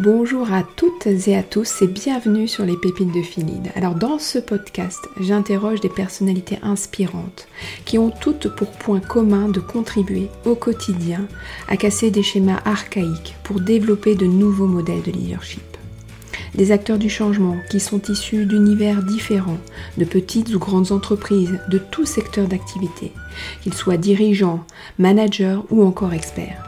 Bonjour à toutes et à tous et bienvenue sur les pépines de Philide. Alors dans ce podcast, j'interroge des personnalités inspirantes qui ont toutes pour point commun de contribuer au quotidien à casser des schémas archaïques pour développer de nouveaux modèles de leadership. Des acteurs du changement qui sont issus d'univers différents, de petites ou grandes entreprises, de tout secteur d'activité, qu'ils soient dirigeants, managers ou encore experts.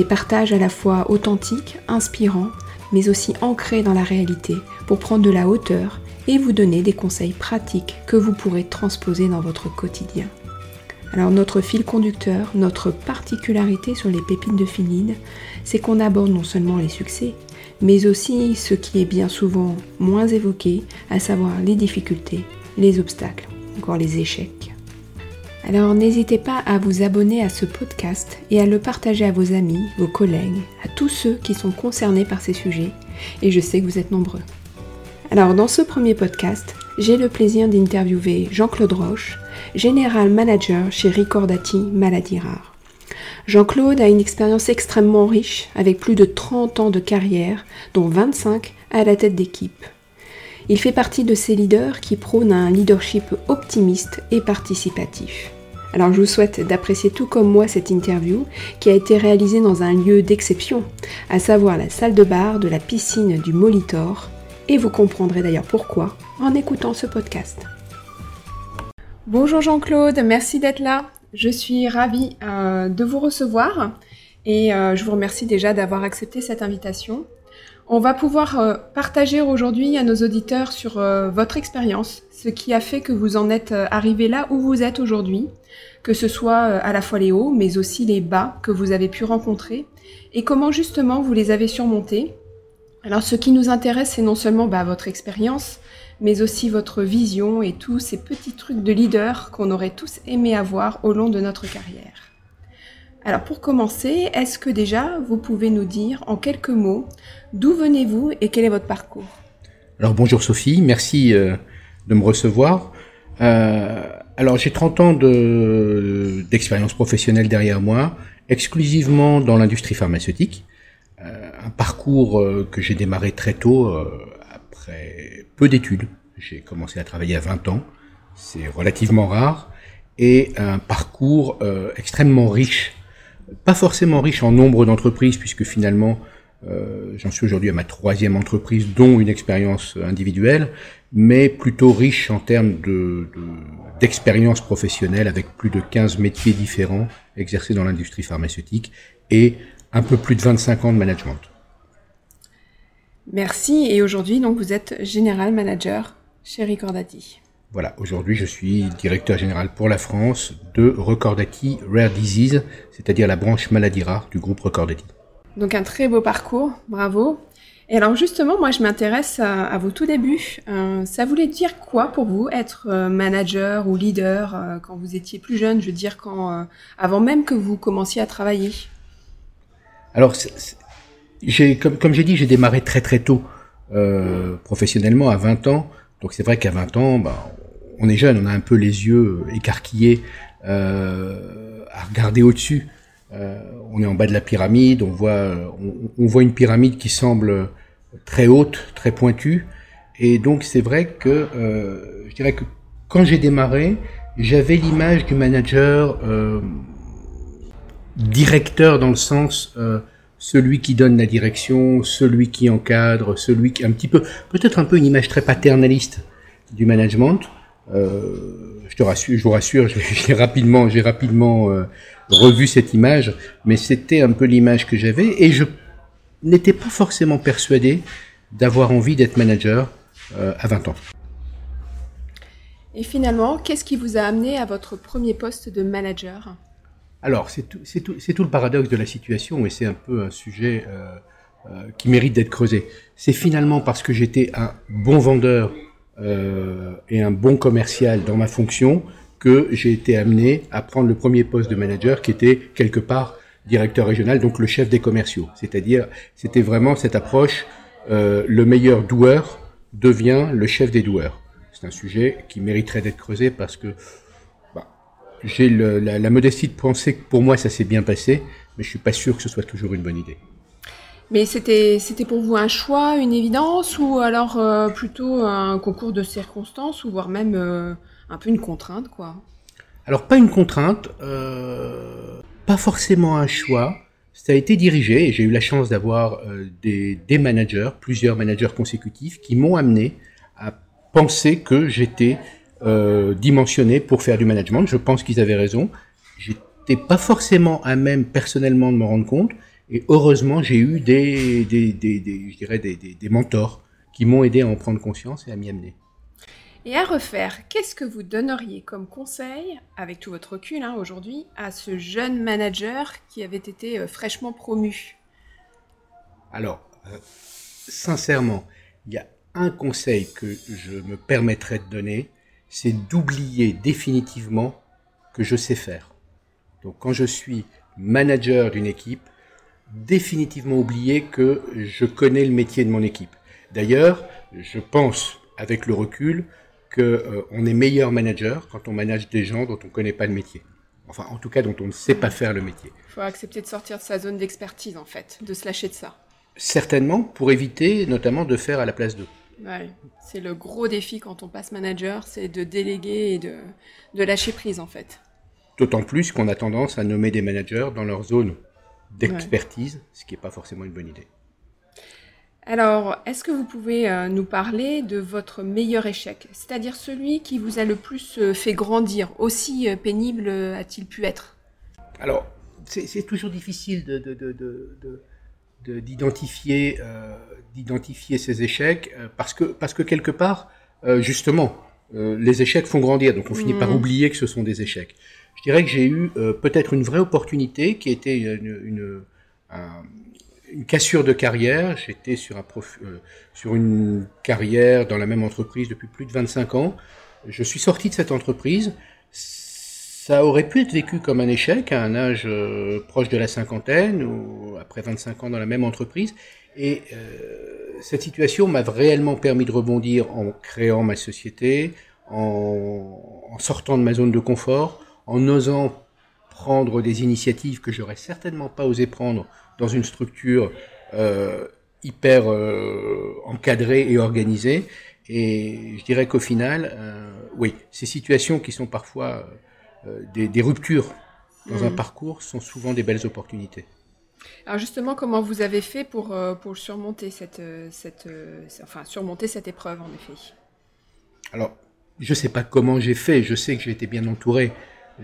Des partages à la fois authentiques, inspirants, mais aussi ancrés dans la réalité pour prendre de la hauteur et vous donner des conseils pratiques que vous pourrez transposer dans votre quotidien. Alors notre fil conducteur, notre particularité sur les pépines de finide, c'est qu'on aborde non seulement les succès, mais aussi ce qui est bien souvent moins évoqué, à savoir les difficultés, les obstacles, encore les échecs. Alors n'hésitez pas à vous abonner à ce podcast et à le partager à vos amis, vos collègues, à tous ceux qui sont concernés par ces sujets, et je sais que vous êtes nombreux. Alors dans ce premier podcast, j'ai le plaisir d'interviewer Jean-Claude Roche, Général Manager chez Ricordati Maladie Rare. Jean-Claude a une expérience extrêmement riche avec plus de 30 ans de carrière, dont 25 à la tête d'équipe. Il fait partie de ces leaders qui prônent un leadership optimiste et participatif. Alors je vous souhaite d'apprécier tout comme moi cette interview qui a été réalisée dans un lieu d'exception, à savoir la salle de bar de la piscine du Molitor, et vous comprendrez d'ailleurs pourquoi en écoutant ce podcast. Bonjour Jean-Claude, merci d'être là. Je suis ravie euh, de vous recevoir et euh, je vous remercie déjà d'avoir accepté cette invitation. On va pouvoir euh, partager aujourd'hui à nos auditeurs sur euh, votre expérience, ce qui a fait que vous en êtes euh, arrivé là où vous êtes aujourd'hui, que ce soit à la fois les hauts, mais aussi les bas que vous avez pu rencontrer, et comment justement vous les avez surmontés. Alors ce qui nous intéresse, c'est non seulement bah, votre expérience, mais aussi votre vision et tous ces petits trucs de leader qu'on aurait tous aimé avoir au long de notre carrière. Alors pour commencer, est-ce que déjà vous pouvez nous dire en quelques mots d'où venez-vous et quel est votre parcours? Alors bonjour Sophie, merci euh, de me recevoir. Euh, alors j'ai 30 ans d'expérience professionnelle derrière moi, exclusivement dans l'industrie pharmaceutique. Euh, un parcours que j'ai démarré très tôt, après peu d'études. J'ai commencé à travailler à 20 ans, c'est relativement rare, et un parcours extrêmement riche pas forcément riche en nombre d'entreprises, puisque finalement, euh, j'en suis aujourd'hui à ma troisième entreprise, dont une expérience individuelle, mais plutôt riche en termes de, d'expérience professionnelle, avec plus de 15 métiers différents exercés dans l'industrie pharmaceutique et un peu plus de 25 ans de management. Merci. Et aujourd'hui, vous êtes général manager chez Ricordati. Voilà, aujourd'hui je suis directeur général pour la France de Recordati Rare Disease, c'est-à-dire la branche maladie rare du groupe Recordati. Donc un très beau parcours, bravo. Et alors justement, moi je m'intéresse à, vos tout débuts. Euh, ça voulait dire quoi pour vous être euh, manager ou leader euh, quand vous étiez plus jeune, je veux dire quand avant même que vous commenciez à travailler? Alors, j'ai comme, comme j'ai dit, j'ai démarré très très tôt professionnellement à 20 ans. Donc c'est vrai qu'à 20 ans, bah, on est jeune, on a un peu les yeux écarquillés euh, à regarder au-dessus. Euh, on est en bas de la pyramide, on voit, on, voit une pyramide qui semble très haute, très pointue. Et donc c'est vrai que euh, je dirais que quand j'ai démarré, j'avais l'image du manager directeur dans le sens celui qui donne la direction, celui qui encadre, celui qui un petit peu, peut-être un peu une image très paternaliste du management. Euh, je te rassure, je vous rassure, j'ai rapidement, j'ai rapidement euh, revu cette image, mais c'était un peu l'image que j'avais et je n'étais pas forcément persuadé d'avoir envie d'être manager euh, à 20 ans. Et finalement, qu'est-ce qui vous a amené à votre premier poste de manager? Alors, c'est tout, tout, tout, le paradoxe de la situation et c'est un peu un sujet qui mérite d'être creusé. C'est finalement parce que j'étais un bon vendeur et un bon commercial dans ma fonction que j'ai été amené à prendre le premier poste de manager qui était quelque part directeur régional, donc le chef des commerciaux. C'est-à-dire, c'était vraiment cette approche, euh, le meilleur doueur devient le chef des doueurs. C'est un sujet qui mériterait d'être creusé parce que bah, j'ai la, la modestie de penser que pour moi ça s'est bien passé, mais je suis pas sûr que ce soit toujours une bonne idée. Mais c'était pour vous un choix, une évidence, ou alors euh, plutôt un concours de circonstances, ou voire même euh, un peu une contrainte, quoi? Alors pas une contrainte, euh, pas forcément un choix. Ça a été dirigé et j'ai eu la chance d'avoir des, des managers, plusieurs managers consécutifs, qui m'ont amené à penser que j'étais dimensionné pour faire du management. Je pense qu'ils avaient raison. J'étais pas forcément à même personnellement de me rendre compte, et heureusement, j'ai eu des, des, des, des, je dirais des, des, mentors qui m'ont aidé à en prendre conscience et à m'y amener. Et à refaire, qu'est-ce que vous donneriez comme conseil, avec tout votre recul hein, aujourd'hui, à ce jeune manager qui avait été euh, fraîchement promu? Alors, euh, sincèrement, il y a un conseil que je me permettrais de donner, c'est d'oublier définitivement que je sais faire. Donc quand je suis manager d'une équipe, définitivement oublié que je connais le métier de mon équipe. D'ailleurs, je pense, avec le recul, que euh, on est meilleur manager quand on manage des gens dont on ne connaît pas le métier. Enfin, en tout cas, dont on ne sait pas faire le métier. Il faut accepter de sortir de sa zone d'expertise, en fait, de se lâcher de ça. Certainement, pour éviter notamment de faire à la place d'eux. Ouais, c'est le gros défi quand on passe manager, c'est de déléguer et de, de lâcher prise, en fait. D'autant plus qu'on a tendance à nommer des managers dans leur zone d'expertise, ce qui n'est pas forcément une bonne idée. Alors, est-ce que vous pouvez euh, nous parler de votre meilleur échec, c'est-à-dire celui qui vous a le plus euh, fait grandir, aussi euh, pénible a-t-il pu être? Alors, c'est toujours difficile d'identifier d'identifier ces échecs parce que parce que quelque part justement les échecs font grandir donc on finit par mmh. oublier que ce sont des échecs je dirais que j'ai eu euh, peut-être une vraie opportunité qui était une, une, une cassure de carrière. J'étais sur, un euh, sur une carrière dans la même entreprise depuis plus de 25 ans. Je suis sorti de cette entreprise. Ça aurait pu être vécu comme un échec à un âge euh, proche de la cinquantaine ou après 25 ans dans la même entreprise. Et cette situation m'a réellement permis de rebondir en créant ma société, en sortant de ma zone de confort, en osant prendre des initiatives que j'aurais certainement pas osé prendre dans une structure euh, hyper euh, encadrée et organisée. Et je dirais qu'au final, euh, oui, ces situations qui sont parfois des, ruptures dans un mmh. parcours sont souvent des belles opportunités. Alors justement, comment vous avez fait pour, pour surmonter cette, cette, enfin, surmonter cette épreuve en effet? Alors, je ne sais pas comment j'ai fait, je sais que j'ai été bien entouré.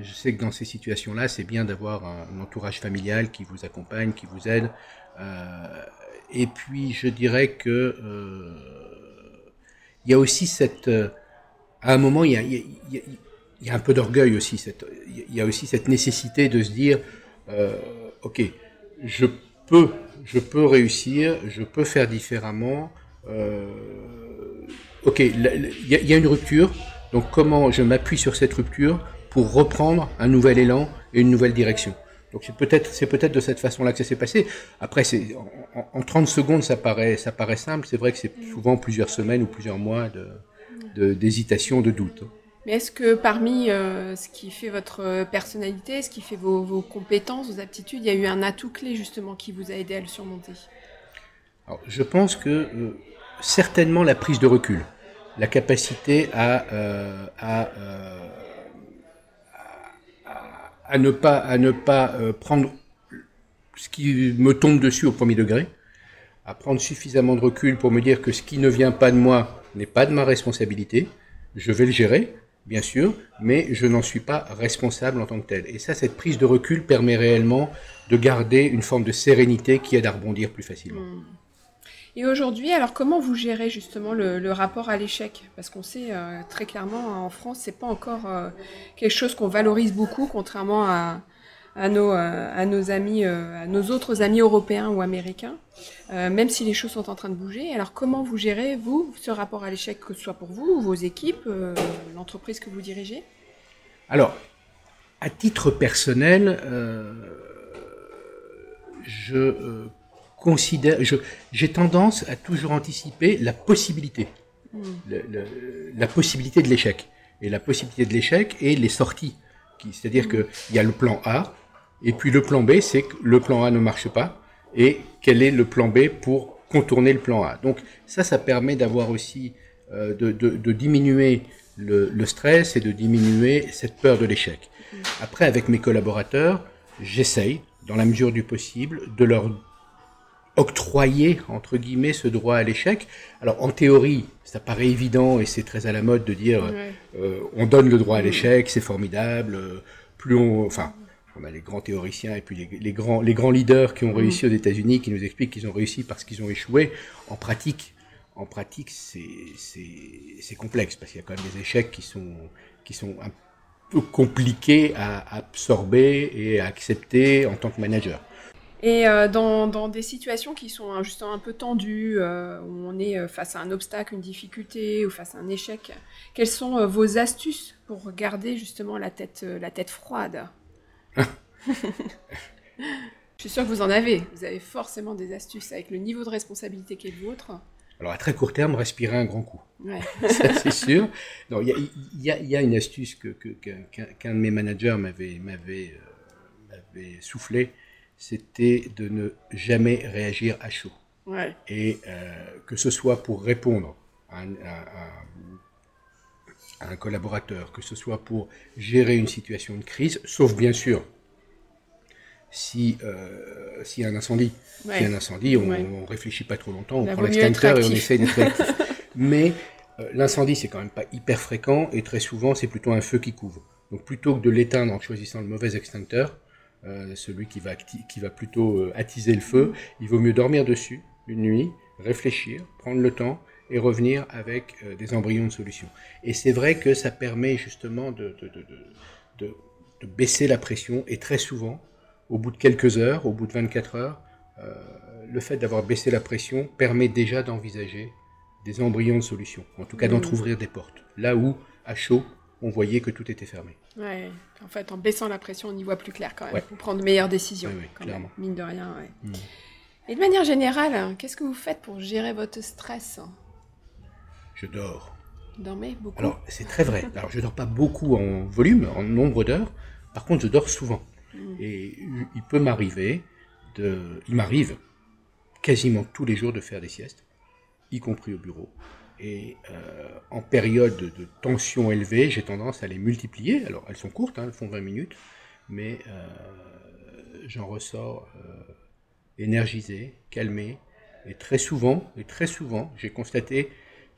Je sais que dans ces situations-là, c'est bien d'avoir un, entourage familial qui vous accompagne, qui vous aide. Euh, et puis, je dirais que euh, il y a aussi cette, euh, à un moment, il y a, un peu d'orgueil aussi. Il y a aussi cette nécessité de se dire, ok, je peux, je peux réussir, je peux faire différemment. Ok, il y, a une rupture. Donc, comment je m'appuie sur cette rupture? Pour reprendre un nouvel élan et une nouvelle direction. Donc c'est peut-être c'est peut-être de cette façon-là que ça s'est passé. Après c'est en, en, 30 secondes ça paraît ça paraît simple. C'est vrai que c'est souvent plusieurs semaines ou plusieurs mois de d'hésitation, de, doute. Mais est-ce que parmi euh, ce qui fait votre personnalité, ce qui fait vos, vos, compétences, vos aptitudes, il y a eu un atout clé justement qui vous a aidé à le surmonter? Alors, Je pense que euh, certainement la prise de recul, la capacité à, euh, à à ne pas, à ne pas euh, prendre ce qui me tombe dessus au premier degré, à prendre suffisamment de recul pour me dire que ce qui ne vient pas de moi n'est pas de ma responsabilité. Je vais le gérer, bien sûr, mais je n'en suis pas responsable en tant que tel. Et ça, cette prise de recul permet réellement de garder une forme de sérénité qui aide à rebondir plus facilement. Hmm. Et aujourd'hui, alors comment vous gérez justement le, rapport à l'échec? Parce qu'on sait euh, très clairement en France, c'est pas encore euh, quelque chose qu'on valorise beaucoup, contrairement à, euh, nos amis, à nos autres amis européens ou américains, même si les choses sont en train de bouger. Alors comment vous gérez vous ce rapport à l'échec, que ce soit pour vous, vos équipes, l'entreprise que vous dirigez? Alors, à titre personnel, je considère, j'ai tendance à toujours anticiper la possibilité, hmm. la possibilité de l'échec. Et la possibilité de l'échec et les sorties. C'est-à-dire hmm. qu'il y a le plan A, et puis le plan B, c'est que le plan A ne marche pas, et quel est le plan B pour contourner le plan A. Donc ça, ça permet d'avoir aussi euh, de, de, de, diminuer le, le, stress et de diminuer cette peur de l'échec. Après, avec mes collaborateurs, j'essaye, dans la mesure du possible, de leur octroyer entre guillemets ce droit à l'échec. Alors en théorie, ça paraît évident et c'est très à la mode de dire euh, on donne le droit à l'échec, c'est formidable. Euh, plus on, enfin, on a les grands théoriciens et puis les, les grands les grands leaders qui ont mm. réussi aux États-Unis qui nous expliquent qu'ils ont réussi parce qu'ils ont échoué. En pratique, en pratique, c'est c'est complexe parce qu'il y a quand même des échecs qui sont qui sont un peu compliqués à absorber et à accepter en tant que manager. Et euh, dans, dans, des situations qui sont justement un peu tendues, euh, où on est euh, face à un obstacle, une difficulté ou face à un échec, quelles sont vos astuces pour garder justement la tête, la tête froide? Je suis sûre que vous en avez. Vous avez forcément des astuces avec le niveau de responsabilité qui est le vôtre. Alors à très court terme, respirer un grand coup. Ouais. Ça c'est sûr. Il y a, y, a, y a, une astuce que qu'un de mes managers m'avait m'avait euh, soufflé c'était de ne jamais réagir à chaud. Ouais. Et euh, que ce soit pour répondre à un, à, à un, collaborateur, que ce soit pour gérer une situation de crise, sauf bien sûr si euh, s'il y a un incendie. Ouais. S'il y a un incendie, on, ouais. on réfléchit pas trop longtemps, on prend l'extincteur et on essaie d'être actif. Mais euh, l'incendie, c'est quand même pas hyper fréquent et très souvent, c'est plutôt un feu qui couvre. Donc plutôt que de l'éteindre en choisissant le mauvais extincteur, celui qui va, qui va plutôt euh, attiser le feu, il vaut mieux dormir dessus une nuit, réfléchir, prendre le temps et revenir avec euh, des embryons de solution. Et c'est vrai que ça permet justement de, de, de, de, de baisser la pression et très souvent, au bout de quelques heures, au bout de 24 heures, euh, le fait d'avoir baissé la pression permet déjà d'envisager des embryons de solution, en tout cas mmh. d'entrouvrir des portes. Là où, à chaud, on voyait que tout était fermé. Ouais, en fait, en baissant la pression, on y voit plus clair quand même. Ouais. On prend de meilleures décisions, quand même, mine de rien. Ouais. Mmh. Et de manière générale, qu'est-ce que vous faites pour gérer votre stress? Je dors. Vous dormez beaucoup Alors, c'est très vrai. Alors, je dors pas beaucoup en volume, en nombre d'heures. Par contre, je dors souvent. Mmh. Et il peut m'arriver de... Il m'arrive quasiment tous les jours de faire des siestes, y compris au bureau. Et euh, en période de tension élevée, j'ai tendance à les multiplier. Alors, elles sont courtes, hein, elles font 20 minutes, mais euh, j'en ressors euh, énergisé, calmé. Et très souvent, et très souvent, j'ai constaté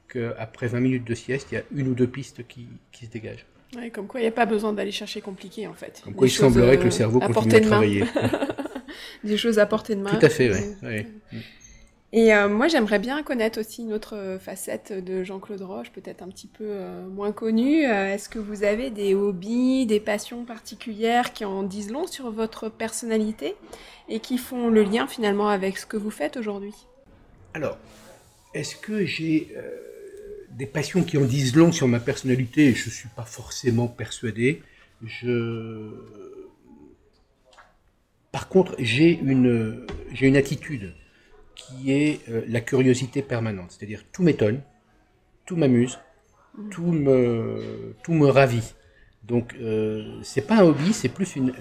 qu'après 20 minutes de sieste, il y a une ou deux pistes qui, qui se dégagent. Ouais, comme quoi, il n'y a pas besoin d'aller chercher compliqué, en fait. Comme quoi, Des il semblerait que le cerveau continue à travailler. Des choses à portée de main. Tout à fait, oui. Ouais. Et euh, moi, j'aimerais bien connaître aussi une autre facette de Jean-Claude Roche, peut-être un petit peu euh, moins connue. Euh, Est-ce que vous avez des hobbies, des passions particulières qui en disent long sur votre personnalité et qui font le lien finalement avec ce que vous faites aujourd'hui? Alors, est-ce que j'ai euh, des passions qui en disent long sur ma personnalité? Je ne suis pas forcément persuadé. Je... Par contre, j'ai une, une attitude qui est euh, la curiosité permanente. C'est-à-dire tout m'étonne, tout m'amuse, mmh. tout me, tout me ravit. Donc euh, c'est pas un hobby, c'est plus une,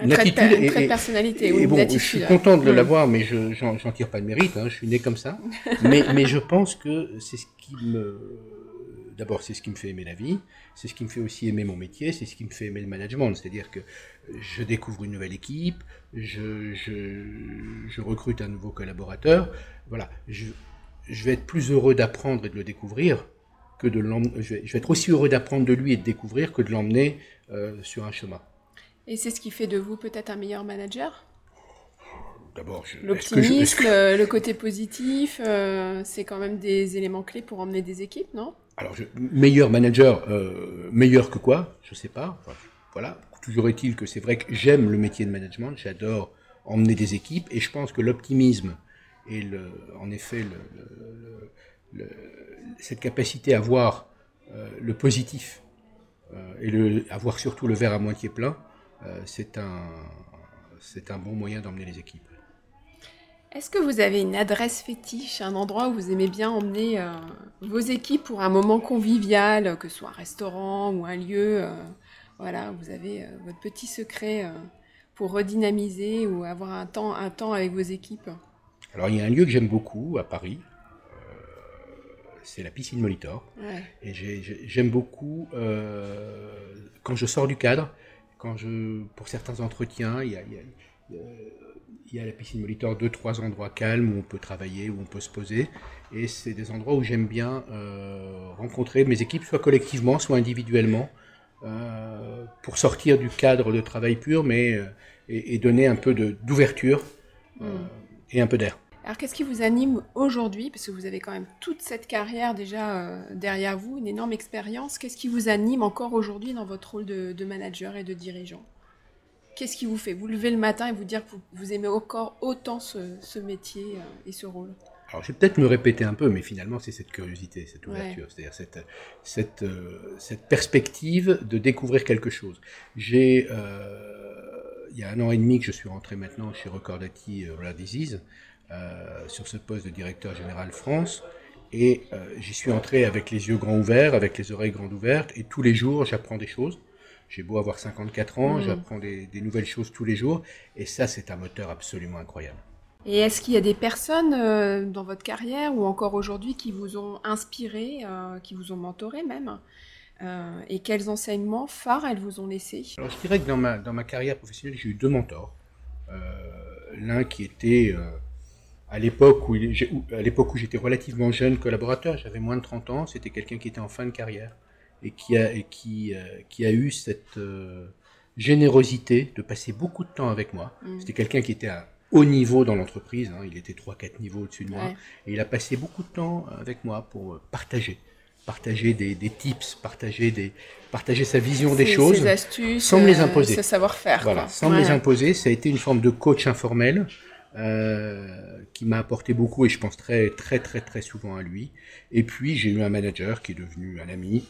une, une attitude et, une personnalité. Et, bon, je suis content de mmh. l'avoir, mais je j'en tire pas de mérite. Hein, je suis né comme ça. mais mais je pense que c'est ce qui me D'abord, c'est ce qui me fait aimer la vie, c'est ce qui me fait aussi aimer mon métier, c'est ce qui me fait aimer le management. C'est-à-dire que je découvre une nouvelle équipe, je, je, je recrute un nouveau collaborateur. Voilà, je, je vais être plus heureux d'apprendre et de le découvrir que de l'emmener. Je, vais être aussi heureux d'apprendre de lui et de découvrir que de l'emmener euh, sur un chemin. Et c'est ce qui fait de vous peut-être un meilleur manager? D'abord, l'optimisme, le côté positif, euh, c'est quand même des éléments clés pour emmener des équipes, non? Alors, meilleur manager, euh, meilleur que quoi? Je sais pas. Voilà. Toujours est-il que c'est vrai que j'aime le métier de management, j'adore emmener des équipes, et je pense que l'optimisme et en effet cette capacité à voir euh, le positif euh, et avoir surtout le verre à moitié plein, c'est un bon moyen d'emmener les équipes. Est-ce que vous avez une adresse fétiche, un endroit où vous aimez bien emmener euh, vos équipes pour un moment convivial, que ce soit un restaurant ou un lieu euh, Voilà, vous avez euh, votre petit secret pour redynamiser ou avoir un temps, un temps avec vos équipes? Alors, il y a un lieu que j'aime beaucoup à Paris. euh, c'est la piscine Molitor. Ouais. Et j'ai- j'ai- j'aime beaucoup euh, quand je sors du cadre, quand je, pour certains entretiens, il y a, il y a- il y a- il y a la piscine Molitor, deux, trois endroits calmes où on peut travailler, où on peut se poser. Et c'est des endroits où j'aime bien euh, rencontrer mes équipes, soit collectivement, soit individuellement, euh, pour sortir du cadre de travail pur, mais euh, et, et donner un peu d'ouverture euh, et un peu d'air. Alors, qu'est-ce qui vous anime aujourd'hui? Parce que vous avez quand même toute cette carrière déjà euh, derrière vous, une énorme expérience. Qu'est-ce qui vous anime encore aujourd'hui dans votre rôle de, de manager et de dirigeant? Qu'est-ce qui vous fait vous lever le matin et vous dire que vous, aimez encore autant ce, ce métier euh, et ce rôle? Alors, je vais peut-être me répéter un peu, mais finalement, c'est cette curiosité, cette Ouais. ouverture, c'est-à-dire cette, cette, euh, cette perspective de découvrir quelque chose. J'ai, euh, il y a un an et demi que je suis rentré maintenant chez Recordati Rare Disease, euh, sur ce poste de directeur général France, et j'y suis entré avec les yeux grands ouverts, avec les oreilles grandes ouvertes, et tous les jours, j'apprends des choses. J'ai beau avoir 54 ans, Mhm. j'apprends des, des nouvelles choses tous les jours, et ça, c'est un moteur absolument incroyable. Et est-ce qu'il y a des personnes euh, dans votre carrière ou encore aujourd'hui qui vous ont inspiré, euh, qui vous ont mentoré même Euh, Et quels enseignements phares elles vous ont laissés? Alors, je dirais que dans ma, dans ma carrière professionnelle, j'ai eu deux mentors. L'un qui était l'époque où, à l'époque où j'étais relativement jeune collaborateur, j'avais moins de 30 ans, c'était quelqu'un qui était en fin de carrière et qui a, et qui, euh, qui a eu cette euh, générosité de passer beaucoup de temps avec moi. Mm. C'était quelqu'un qui était à haut niveau dans l'entreprise, hein, il était 3-4 niveaux au-dessus de moi, Ouais. et il a passé beaucoup de temps avec moi pour euh, partager partager des, des tips, partager, des, partager sa vision des choses. ces astuces, sans me les imposer. savoir-faire. Voilà, sans me les imposer, ça a été une forme de coach informel euh, qui m'a apporté beaucoup et je pense très très très très souvent à lui. Et puis j'ai eu un manager qui est devenu un ami,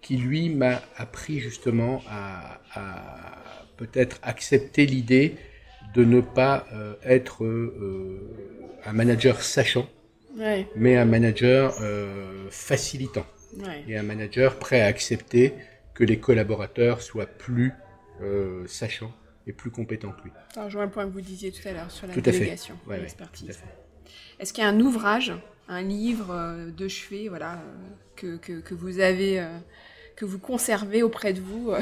qui lui m'a appris justement à, à peut-être accepter l'idée de ne pas euh, être euh, un manager sachant, Ouais, mais un manager euh, facilitant ouais. et un manager prêt à accepter que les collaborateurs soient plus euh, sachants et plus compétents que lui. Ça rejoint le point que vous disiez tout à l'heure sur la Tout délégation, Ouais, l'expertise. Est-ce qu'il y a un ouvrage, un livre euh, de chevet, voilà, que, que, vous avez, euh, que vous conservez auprès de vous euh,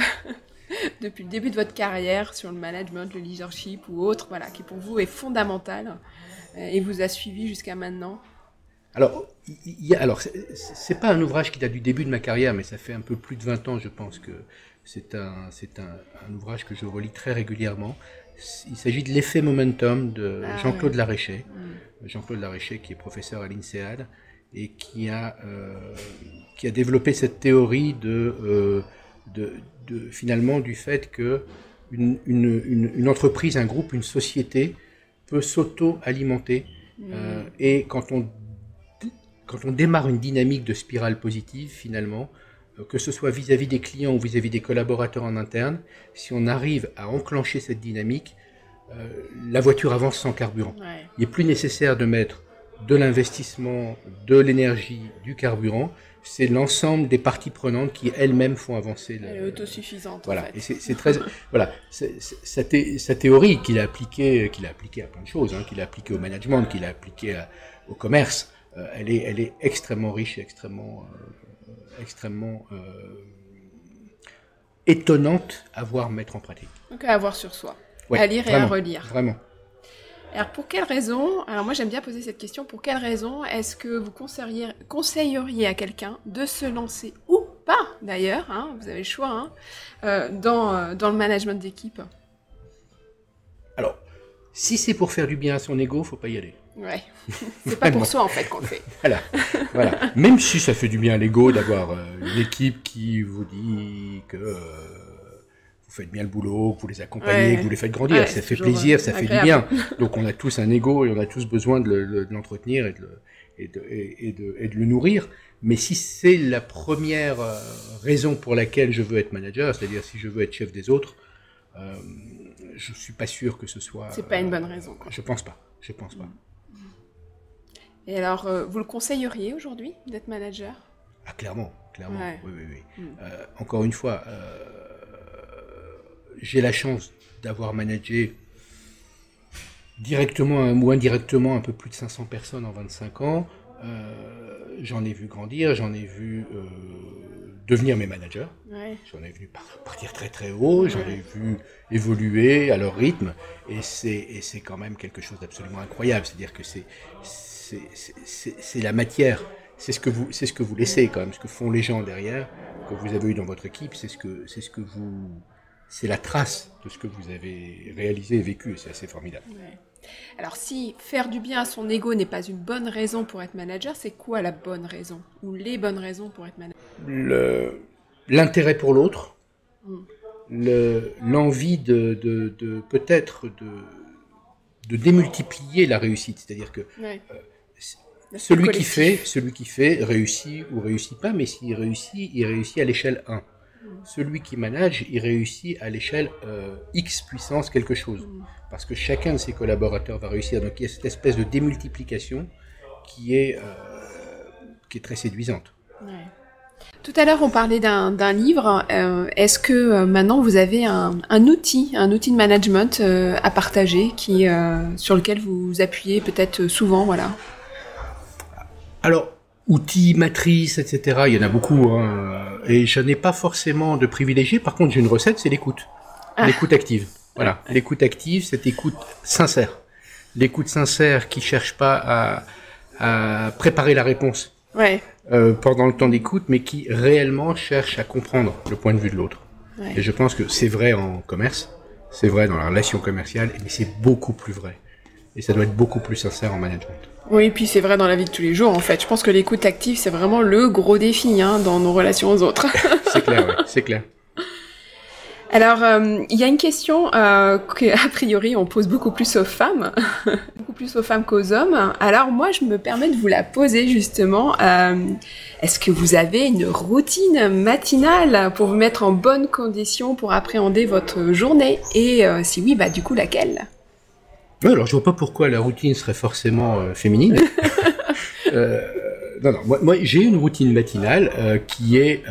depuis le début de votre carrière sur le management, le leadership ou autre, voilà, qui pour vous est fondamental et vous a suivi jusqu'à maintenant Alors, y a, alors c'est- pas un ouvrage qui date du début de ma carrière, mais ça fait un peu plus de 20 ans, je pense que c'est un, un ouvrage que je relis très régulièrement. Il s'agit de l'effet momentum de Ah, Jean-Claude ouais. Laréchet. Mm. Jean-Claude Laréchet, qui est professeur à l'INSEAD et qui a, euh, qui a développé cette théorie de, euh, de, de- finalement du fait que une, une, une, une entreprise, un groupe, une société peut s'auto-alimenter euh, et quand on quand on démarre une dynamique de spirale positive, finalement, que ce soit vis-à-vis des clients ou vis-à-vis des collaborateurs en interne, si on arrive à enclencher cette dynamique, euh, la voiture avance sans carburant. Ouais. Il est plus nécessaire de mettre de l'investissement, de l'énergie, du carburant. C'est l'ensemble des parties prenantes qui elles-mêmes font avancer. le- Elle est autosuffisante. voilà, en fait. et c'est très voilà, c'est- c'est- sa, thé- sa théorie qu'il a appliquée, qu'il a appliquée à plein de choses, hein, qu'il a appliquée au management, qu'il a appliquée à- au commerce, euh, elle est elle est extrêmement riche, et extrêmement euh, extrêmement euh, étonnante à voir mettre en pratique. Donc à avoir sur soi, Ouais, à lire et à relire. Vraiment. Alors pour quelle raison, alors moi j'aime bien poser cette question, pour quelle raison est-ce que vous conseilleriez, conseilleriez à quelqu'un de se lancer ou pas d'ailleurs, hein, vous avez le choix, hein, euh, dans, euh, dans le management d'équipe? Si c'est pour faire du bien à son ego, faut pas y aller. Ouais, c'est pas pour soi en fait qu'on le fait. Voilà, voilà. Même si ça fait du bien à l'ego d'avoir euh, une équipe qui vous dit que euh, vous faites bien le boulot, que vous les accompagnez, Ouais. que vous les faites grandir, Ouais, ça fait plaisir, euh, ça fait du bien. Donc on a tous un ego et on a tous besoin de le- le- de l'entretenir et, de le- et, de, et, et de, et de le nourrir. Mais si c'est la première raison pour laquelle je veux être manager, c'est-à-dire si je veux être chef des autres, euh, je suis pas sûr que ce soit. C'est pas une euh, bonne raison. Quoi. Je pense pas. Je pense pas. Et alors, euh, vous le conseilleriez aujourd'hui d'être manager? Ah, clairement, clairement. Ouais. Oui, oui, oui. Mm. Euh, encore une fois, euh, j'ai la chance d'avoir managé directement ou indirectement un peu plus de 500 personnes en 25 ans. Euh, j'en ai vu grandir, j'en ai vu devenir mes managers. J'en ai vu partir très très haut, j'en ai vu évoluer à leur rythme. Et c'est quand même quelque chose d'absolument incroyable. C'est-à-dire que c'est la matière. C'est ce, que vous, ce que vous laissez quand même, ce que font les gens derrière, que vous avez eu dans votre équipe, c'est ce que, ce que vous, c'est la trace de ce que vous avez réalisé et vécu, et c'est assez formidable. Alors si faire du bien à son ego n'est pas une bonne raison pour être manager, c'est quoi la bonne raison ou les bonnes raisons pour être manager? L'intérêt pour l'autre, hmm. l'envie de, de, peut-être de, de démultiplier la réussite, c'est-à-dire que euh, celui qui fait, celui qui fait réussit ou réussit pas, mais s'il réussit, il réussit à l'échelle 1 celui qui manage, il réussit à l'échelle euh, X puissance quelque chose. Parce que chacun de ses collaborateurs va réussir. Donc il y a cette espèce de démultiplication qui est, euh, qui est très séduisante. Tout à l'heure, on parlait d'un livre. Euh, est-ce que maintenant vous avez un, outil, un outil de management à partager, qui, sur lequel vous vous appuyez peut-être souvent, voilà? Alors, outils, matrices, etc. Il y en a beaucoup, hein. et je n'ai pas forcément de privilégié. Par contre, j'ai une recette, c'est l'écoute, ah. l'écoute active. Voilà, l'écoute active, cette écoute sincère, l'écoute sincère qui cherche pas à, à préparer la réponse ouais. euh, pendant le temps d'écoute, mais qui réellement cherche à comprendre le point de vue de l'autre. Ouais. Et je pense que c'est vrai en commerce, c'est vrai dans la relation commerciale, mais c'est beaucoup plus vrai. Et ça doit être beaucoup plus sincère en management. Oui, puis c'est vrai dans la vie de tous les jours, en fait. Je pense que l'écoute active, c'est vraiment le gros défi hein, dans nos relations aux autres. c'est clair, oui, c'est clair. Alors, euh, il y a une question euh, qu'a priori on pose beaucoup plus aux femmes, beaucoup plus aux femmes qu'aux hommes. Alors moi, je me permets de vous la poser justement. Euh, Est-ce que vous avez une routine matinale pour vous mettre en bonne condition pour appréhender votre journée? Et euh, si oui, bah du coup laquelle? Alors je vois pas pourquoi la routine serait forcément euh, féminine. euh, non, non, moi, moi j'ai une routine matinale euh, qui est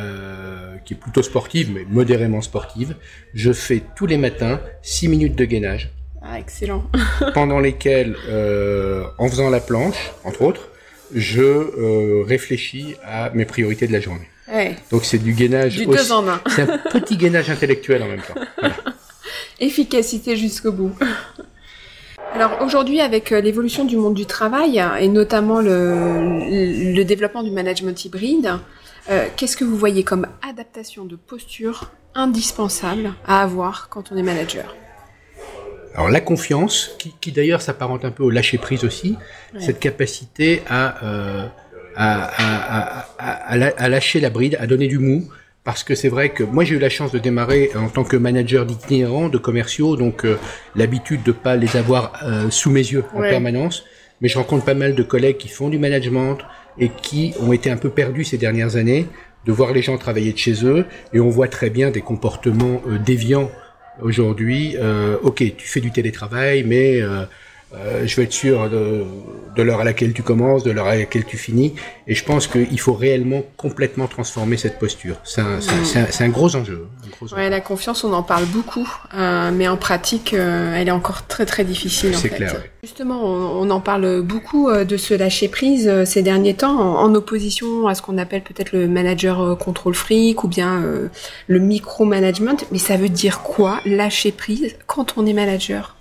qui est plutôt sportive, mais modérément sportive. Je fais tous les matins 6 minutes de gainage. Ah, excellent. pendant lesquelles, en faisant la planche, entre autres, je réfléchis à mes priorités de la journée. Ouais. Donc c'est du gainage. Du deux en un. c'est un petit gainage intellectuel en même temps. Voilà. Efficacité jusqu'au bout. Alors aujourd'hui, avec euh, l'évolution du monde du travail et notamment le, développement du management hybride, euh, qu'est-ce que vous voyez comme adaptation de posture indispensable à avoir quand on est manager? Alors la confiance, qui, d'ailleurs s'apparente un peu au lâcher prise aussi, cette capacité à, euh, à, à, lâcher la bride, à donner du mou, parce que c'est vrai que moi j'ai eu la chance de démarrer en tant que manager d'itinérants, de commerciaux, donc euh, l'habitude de pas les avoir euh, sous mes yeux en permanence. Mais je rencontre pas mal de collègues qui font du management et qui ont été un peu perdus ces dernières années de voir les gens travailler de chez eux et on voit très bien des comportements euh, déviants aujourd'hui. ok, tu fais du télétravail, mais euh, je veux être sûr de, de l'heure à laquelle tu commences, de l'heure à laquelle tu finis. Et je pense qu'il faut réellement complètement transformer cette posture. C'est un, un, un, gros enjeu. Un gros ouais, la confiance, on en parle beaucoup, euh, mais en pratique, euh, elle est encore très très difficile. C'est clair. Ouais. Justement, on, on, en parle beaucoup de ce lâcher prise ces derniers temps, en, en opposition à ce qu'on appelle peut-être le manager contrôle fric ou bien le micro-management. Mais ça veut dire quoi, lâcher prise, quand on est manager?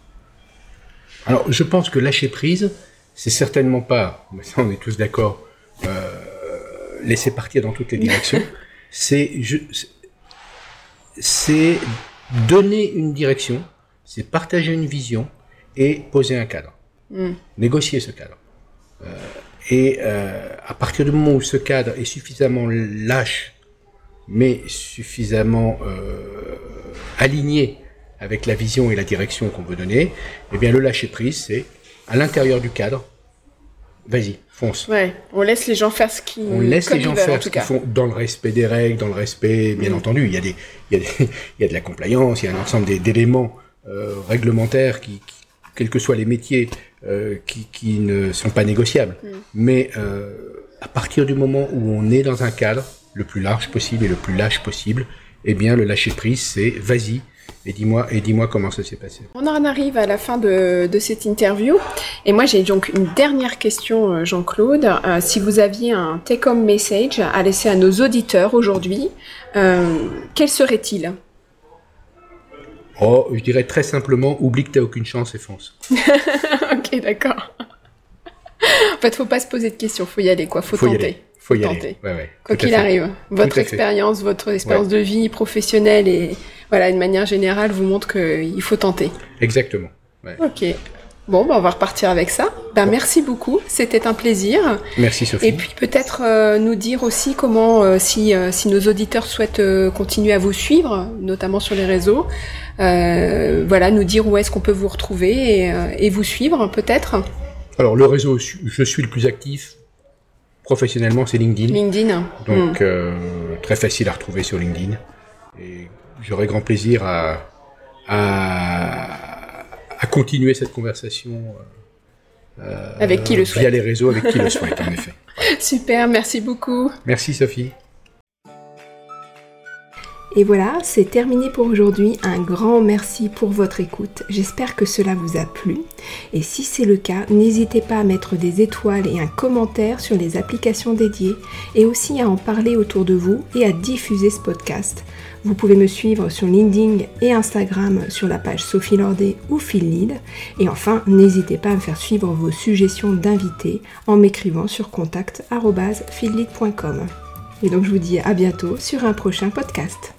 Alors, je pense que lâcher prise, c'est certainement pas, mais ça on est tous d'accord, euh, laisser partir dans toutes les directions. c'est, c'est donner une direction, c'est partager une vision et poser un cadre, mm. négocier ce cadre. Euh, et euh, à partir du moment où ce cadre est suffisamment lâche, mais suffisamment euh, aligné avec la vision et la direction qu'on veut donner, eh bien le lâcher prise, c'est à l'intérieur du cadre. Vas-y, fonce. Ouais, on laisse les gens faire ce qu'ils On laisse les gens faire ce qu'ils font dans le respect des règles, dans le respect, bien mm. entendu. Il y, a des, il, y a des, il y a de la compliance, il y a un ensemble d'éléments euh, réglementaires qui, qui, quels que soient les métiers, euh, qui, qui ne sont pas négociables. Mm. Mais euh, à partir du moment où on est dans un cadre le plus large possible et le plus lâche possible, eh bien le lâcher prise, c'est vas-y, et dis-moi et dis-moi comment ça s'est passé. On en arrive à la fin de, de cette interview et moi j'ai donc une dernière question euh, Jean-Claude. Euh, si vous aviez un take-home message à laisser à nos auditeurs aujourd'hui, euh, quel serait-il? Oh, je dirais très simplement, oublie que t'as aucune chance et fonce. ok, d'accord. en fait, faut pas se poser de questions, faut y aller, quoi. Faut, Faut y tenter. aller. Faut y tenter. aller. Ouais, ouais. Quoi qu'il arrive, votre à fait. expérience, votre expérience de vie professionnelle et voilà, une manière générale vous montre qu'il faut tenter. Exactement. Ouais. Ok. Bon, bah, on va repartir avec ça. Ben, merci beaucoup, c'était un plaisir. Merci Sophie. Et puis peut-être euh, nous dire aussi comment, euh, si, euh, si nos auditeurs souhaitent euh, continuer à vous suivre, notamment sur les réseaux, euh, voilà, nous dire où est-ce qu'on peut vous retrouver et, euh, et vous suivre peut-être. Alors le réseau, je suis le plus actif professionnellement, c'est LinkedIn. LinkedIn. Donc Hmm. euh, très facile à retrouver sur LinkedIn. Et j'aurai grand plaisir à, à, à continuer cette conversation euh, Avec qui le via les réseaux avec qui le souhaite en effet. Super, merci beaucoup. Merci Sophie. Et voilà, c'est terminé pour aujourd'hui. Un grand merci pour votre écoute. J'espère que cela vous a plu. Et si c'est le cas, n'hésitez pas à mettre des étoiles et un commentaire sur les applications dédiées et aussi à en parler autour de vous et à diffuser ce podcast. Vous pouvez me suivre sur LinkedIn et Instagram sur la page Sophie Lordet ou Phil Lead. Et enfin, n'hésitez pas à me faire suivre vos suggestions d'invités en m'écrivant sur contact@phillead.com. Et donc je vous dis à bientôt sur un prochain podcast.